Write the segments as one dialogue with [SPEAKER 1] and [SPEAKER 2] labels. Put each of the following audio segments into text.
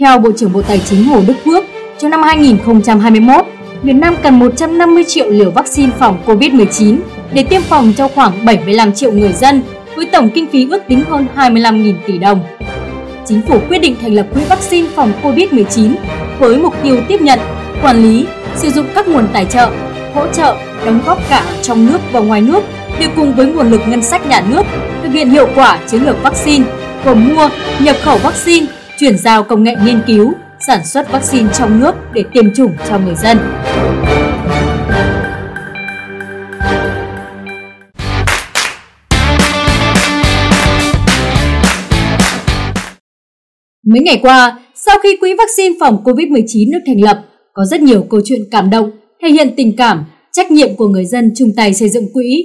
[SPEAKER 1] Theo Bộ trưởng Bộ Tài chính Hồ Đức Phước, trong năm 2021, Việt Nam cần 150 triệu liều vaccine phòng COVID-19 để tiêm phòng cho khoảng 75 triệu người dân với tổng kinh phí ước tính hơn 25.000 tỷ đồng. Chính phủ quyết định thành lập quỹ vaccine phòng COVID-19 với mục tiêu tiếp nhận, quản lý, sử dụng các nguồn tài trợ, hỗ trợ, đóng góp cả trong nước và ngoài nước để cùng với nguồn lực ngân sách nhà nước thực hiện hiệu quả chiến lược vaccine gồm mua, nhập khẩu vaccine, chuyển giao công nghệ nghiên cứu, sản xuất vaccine trong nước để tiêm chủng cho người dân. Mấy ngày qua, sau khi quỹ vaccine phòng COVID-19 được thành lập, có rất nhiều câu chuyện cảm động, thể hiện tình cảm, trách nhiệm của người dân chung tay xây dựng quỹ.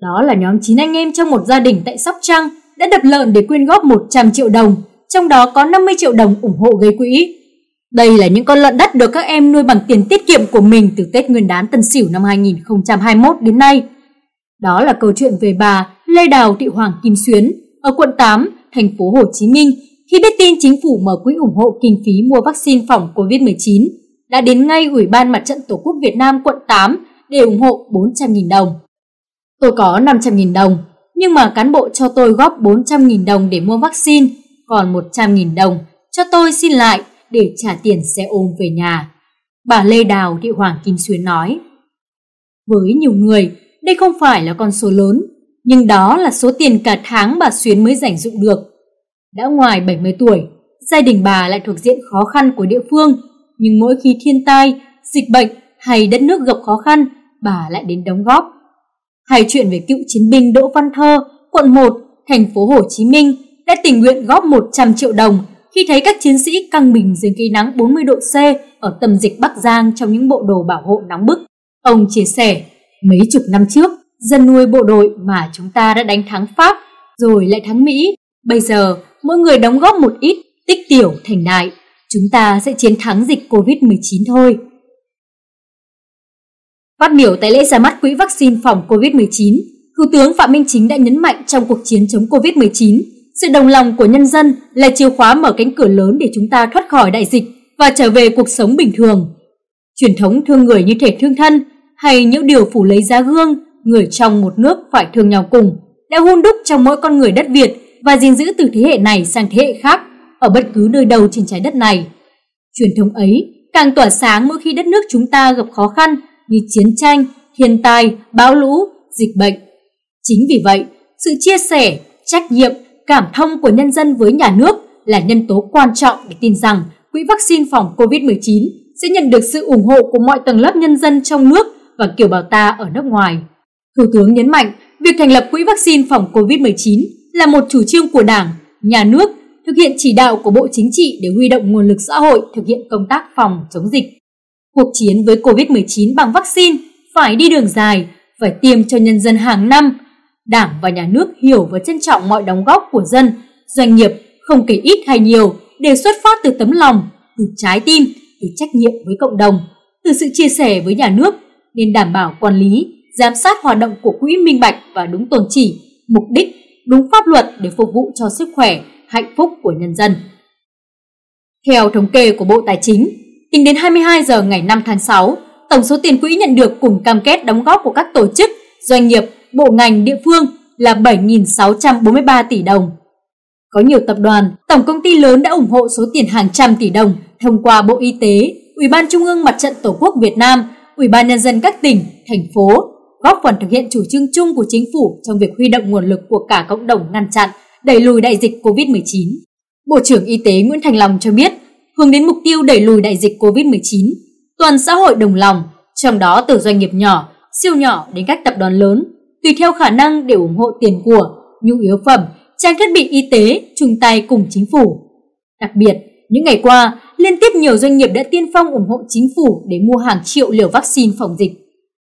[SPEAKER 1] Đó là nhóm 9 anh em trong một gia đình tại Sóc Trăng đã đập lợn để quyên góp 100 triệu đồng, trong đó có 50 triệu đồng ủng hộ gây quỹ. Đây là những con lợn đất được các em nuôi bằng tiền tiết kiệm của mình từ Tết Nguyên đán Tân Sửu năm 2021 đến nay. Đó là câu chuyện về bà Lê Đào Thị Hoàng Kim Xuyến ở quận 8, thành phố Hồ Chí Minh khi biết tin chính phủ mở quỹ ủng hộ kinh phí mua vaccine phòng COVID-19 đã đến ngay Ủy ban Mặt trận Tổ quốc Việt Nam quận 8 để ủng hộ 400.000 đồng. Tôi có 500.000 đồng, nhưng mà cán bộ cho tôi góp 400.000 đồng để mua vaccine, còn 100.000 đồng cho tôi xin lại để trả tiền xe ôm về nhà. Bà Lê Đào Thị Hoàng Kim Xuyến nói. Với nhiều người, đây không phải là con số lớn, nhưng đó là số tiền cả tháng bà Xuyến mới dành dụng được. Đã ngoài 70 tuổi, gia đình bà lại thuộc diện khó khăn của địa phương, nhưng mỗi khi thiên tai, dịch bệnh hay đất nước gặp khó khăn, bà lại đến đóng góp. Hay chuyện về cựu chiến binh Đỗ Văn Thơ, quận 1, thành phố Hồ Chí Minh đã tình nguyện góp 100 triệu đồng khi thấy các chiến sĩ căng mình dưới cây nắng 40 độ C ở tâm dịch Bắc Giang trong những bộ đồ bảo hộ nóng bức. Ông chia sẻ, mấy chục năm trước, dân nuôi bộ đội mà chúng ta đã đánh thắng Pháp, rồi lại thắng Mỹ. Bây giờ, mỗi người đóng góp một ít, tích tiểu thành đại. Chúng ta sẽ chiến thắng dịch Covid-19 thôi. Phát biểu tại lễ ra mắt quỹ vaccine phòng COVID-19, Thủ tướng Phạm Minh Chính đã nhấn mạnh trong cuộc chiến chống COVID-19, sự đồng lòng của nhân dân là chìa khóa mở cánh cửa lớn để chúng ta thoát khỏi đại dịch và trở về cuộc sống bình thường. Truyền thống thương người như thể thương thân hay những điều phủ lấy giá gương, người trong một nước phải thương nhau cùng, đã hun đúc trong mỗi con người đất Việt và gìn giữ từ thế hệ này sang thế hệ khác ở bất cứ nơi đâu trên trái đất này. Truyền thống ấy càng tỏa sáng mỗi khi đất nước chúng ta gặp khó khăn như chiến tranh, thiên tai, bão lũ, dịch bệnh. Chính vì vậy, sự chia sẻ, trách nhiệm, cảm thông của nhân dân với nhà nước là nhân tố quan trọng để tin rằng quỹ vaccine phòng COVID-19 sẽ nhận được sự ủng hộ của mọi tầng lớp nhân dân trong nước và kiều bào ta ở nước ngoài. Thủ tướng nhấn mạnh, việc thành lập quỹ vaccine phòng COVID-19 là một chủ trương của Đảng, nhà nước thực hiện chỉ đạo của Bộ Chính trị để huy động nguồn lực xã hội thực hiện công tác phòng chống dịch. Cuộc chiến với COVID-19 bằng vaccine phải đi đường dài, phải tiêm cho nhân dân hàng năm. Đảng và nhà nước hiểu và trân trọng mọi đóng góp của dân, doanh nghiệp không kể ít hay nhiều đều xuất phát từ tấm lòng, từ trái tim, từ trách nhiệm với cộng đồng, từ sự chia sẻ với nhà nước nên đảm bảo quản lý, giám sát hoạt động của quỹ minh bạch và đúng tồn chỉ, mục đích, đúng pháp luật để phục vụ cho sức khỏe, hạnh phúc của nhân dân. Theo thống kê của Bộ Tài chính, tính đến 22 giờ ngày 5 tháng 6, tổng số tiền quỹ nhận được cùng cam kết đóng góp của các tổ chức, doanh nghiệp, bộ ngành địa phương là 7.643 tỷ đồng. Có nhiều tập đoàn, tổng công ty lớn đã ủng hộ số tiền hàng trăm tỷ đồng thông qua Bộ Y tế, Ủy ban Trung ương Mặt trận Tổ quốc Việt Nam, Ủy ban Nhân dân các tỉnh, thành phố, góp phần thực hiện chủ trương chung của chính phủ trong việc huy động nguồn lực của cả cộng đồng ngăn chặn, đẩy lùi đại dịch COVID-19. Bộ trưởng Y tế Nguyễn Thành Long cho biết, hướng đến mục tiêu đẩy lùi đại dịch COVID-19, toàn xã hội đồng lòng, trong đó từ doanh nghiệp nhỏ, siêu nhỏ đến các tập đoàn lớn, tùy theo khả năng để ủng hộ tiền của, nhu yếu phẩm, trang thiết bị y tế chung tay cùng chính phủ. Đặc biệt, những ngày qua, liên tiếp nhiều doanh nghiệp đã tiên phong ủng hộ chính phủ để mua hàng triệu liều vaccine phòng dịch.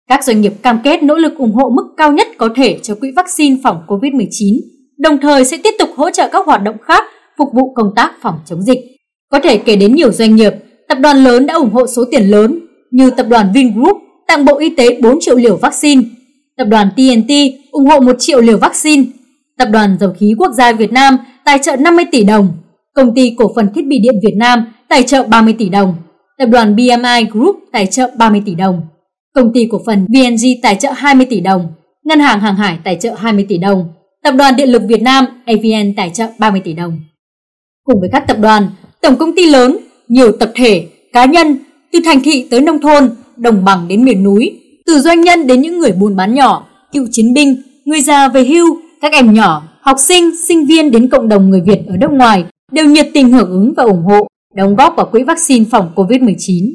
[SPEAKER 1] Các doanh nghiệp cam kết nỗ lực ủng hộ mức cao nhất có thể cho quỹ vaccine phòng COVID-19, đồng thời sẽ tiếp tục hỗ trợ các hoạt động khác phục vụ công tác phòng chống dịch. Có thể kể đến nhiều doanh nghiệp, tập đoàn lớn đã ủng hộ số tiền lớn như tập đoàn Vingroup tặng Bộ Y tế 4 triệu liều vaccine, tập đoàn TNT ủng hộ 1 triệu liều vaccine, tập đoàn Dầu khí Quốc gia Việt Nam tài trợ 50 tỷ đồng, Công ty Cổ phần Thiết bị điện Việt Nam tài trợ 30 tỷ đồng, Tập đoàn BMI Group tài trợ 30 tỷ đồng, Công ty Cổ phần VNG tài trợ 20 tỷ đồng, Ngân hàng Hàng hải tài trợ 20 tỷ đồng, Tập đoàn Điện lực Việt Nam AVN tài trợ 30 tỷ đồng. Cùng với các tập đoàn, tổng công ty lớn, nhiều tập thể, cá nhân từ thành thị tới nông thôn, đồng bằng đến miền núi, từ doanh nhân đến những người buôn bán nhỏ, cựu chiến binh, người già về hưu, các em nhỏ, học sinh, sinh viên đến cộng đồng người Việt ở nước ngoài đều nhiệt tình hưởng ứng và ủng hộ, đóng góp vào quỹ vaccine phòng COVID-19.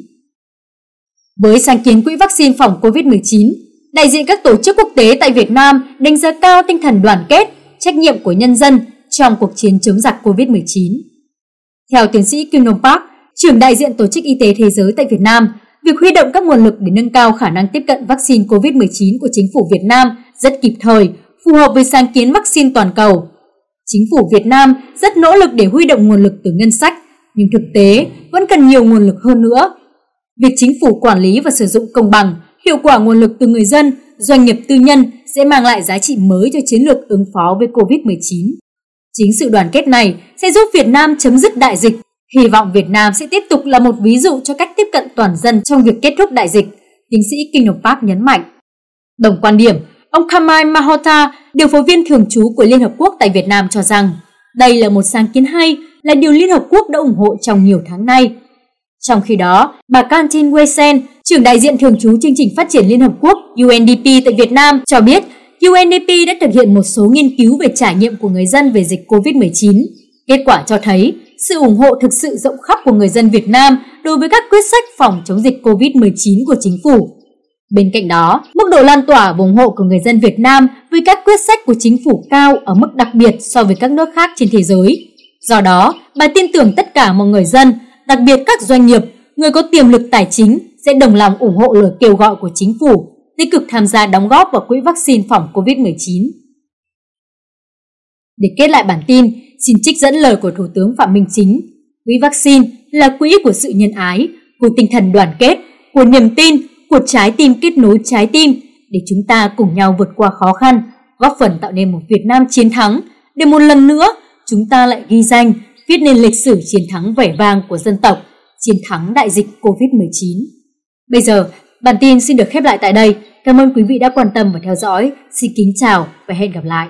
[SPEAKER 1] Với sáng kiến quỹ vaccine phòng COVID-19, đại diện các tổ chức quốc tế tại Việt Nam đánh giá cao tinh thần đoàn kết, trách nhiệm của nhân dân trong cuộc chiến chống giặc COVID-19. Theo tiến sĩ Kim Nông Park, trưởng đại diện Tổ chức Y tế Thế giới tại Việt Nam, việc huy động các nguồn lực để nâng cao khả năng tiếp cận vaccine COVID-19 của chính phủ Việt Nam rất kịp thời, phù hợp với sáng kiến vaccine toàn cầu. Chính phủ Việt Nam rất nỗ lực để huy động nguồn lực từ ngân sách, nhưng thực tế vẫn cần nhiều nguồn lực hơn nữa. Việc chính phủ quản lý và sử dụng công bằng, hiệu quả nguồn lực từ người dân, doanh nghiệp tư nhân sẽ mang lại giá trị mới cho chiến lược ứng phó với COVID-19. Chính sự đoàn kết này sẽ giúp Việt Nam chấm dứt đại dịch Hy vọng Việt Nam sẽ tiếp tục là một ví dụ cho cách tiếp cận toàn dân trong việc kết thúc đại dịch, tiến sĩ Kinh Đồng Park nhấn mạnh. Đồng quan điểm, ông Kamai Mahota, điều phối viên thường trú của Liên Hợp Quốc tại Việt Nam cho rằng đây là một sáng kiến hay, là điều Liên Hợp Quốc đã ủng hộ trong nhiều tháng nay. Trong khi đó, bà Kantin Wesen, trưởng đại diện thường trú chương trình phát triển Liên Hợp Quốc UNDP tại Việt Nam cho biết UNDP đã thực hiện một số nghiên cứu về trải nghiệm của người dân về dịch COVID-19. Kết quả cho thấy sự ủng hộ thực sự rộng khắp của người dân Việt Nam đối với các quyết sách phòng chống dịch COVID-19 của chính phủ. Bên cạnh đó, mức độ lan tỏa và ủng hộ của người dân Việt Nam với các quyết sách của chính phủ cao ở mức đặc biệt so với các nước khác trên thế giới. Do đó, bà tin tưởng tất cả mọi người dân, đặc biệt các doanh nghiệp, người có tiềm lực tài chính sẽ đồng lòng ủng hộ lời kêu gọi của chính phủ, tích cực tham gia đóng góp vào quỹ vaccine phòng COVID-19. Để kết lại bản tin, xin trích dẫn lời của Thủ tướng Phạm Minh Chính. Quỹ vaccine là quỹ của sự nhân ái, của tinh thần đoàn kết, của niềm tin, của trái tim kết nối trái tim để chúng ta cùng nhau vượt qua khó khăn, góp phần tạo nên một Việt Nam chiến thắng, để một lần nữa chúng ta lại ghi danh, viết nên lịch sử chiến thắng vẻ vang của dân tộc, chiến thắng đại dịch Covid-19. Bây giờ, bản tin xin được khép lại tại đây. Cảm ơn quý vị đã quan tâm và theo dõi. Xin kính chào và hẹn gặp lại.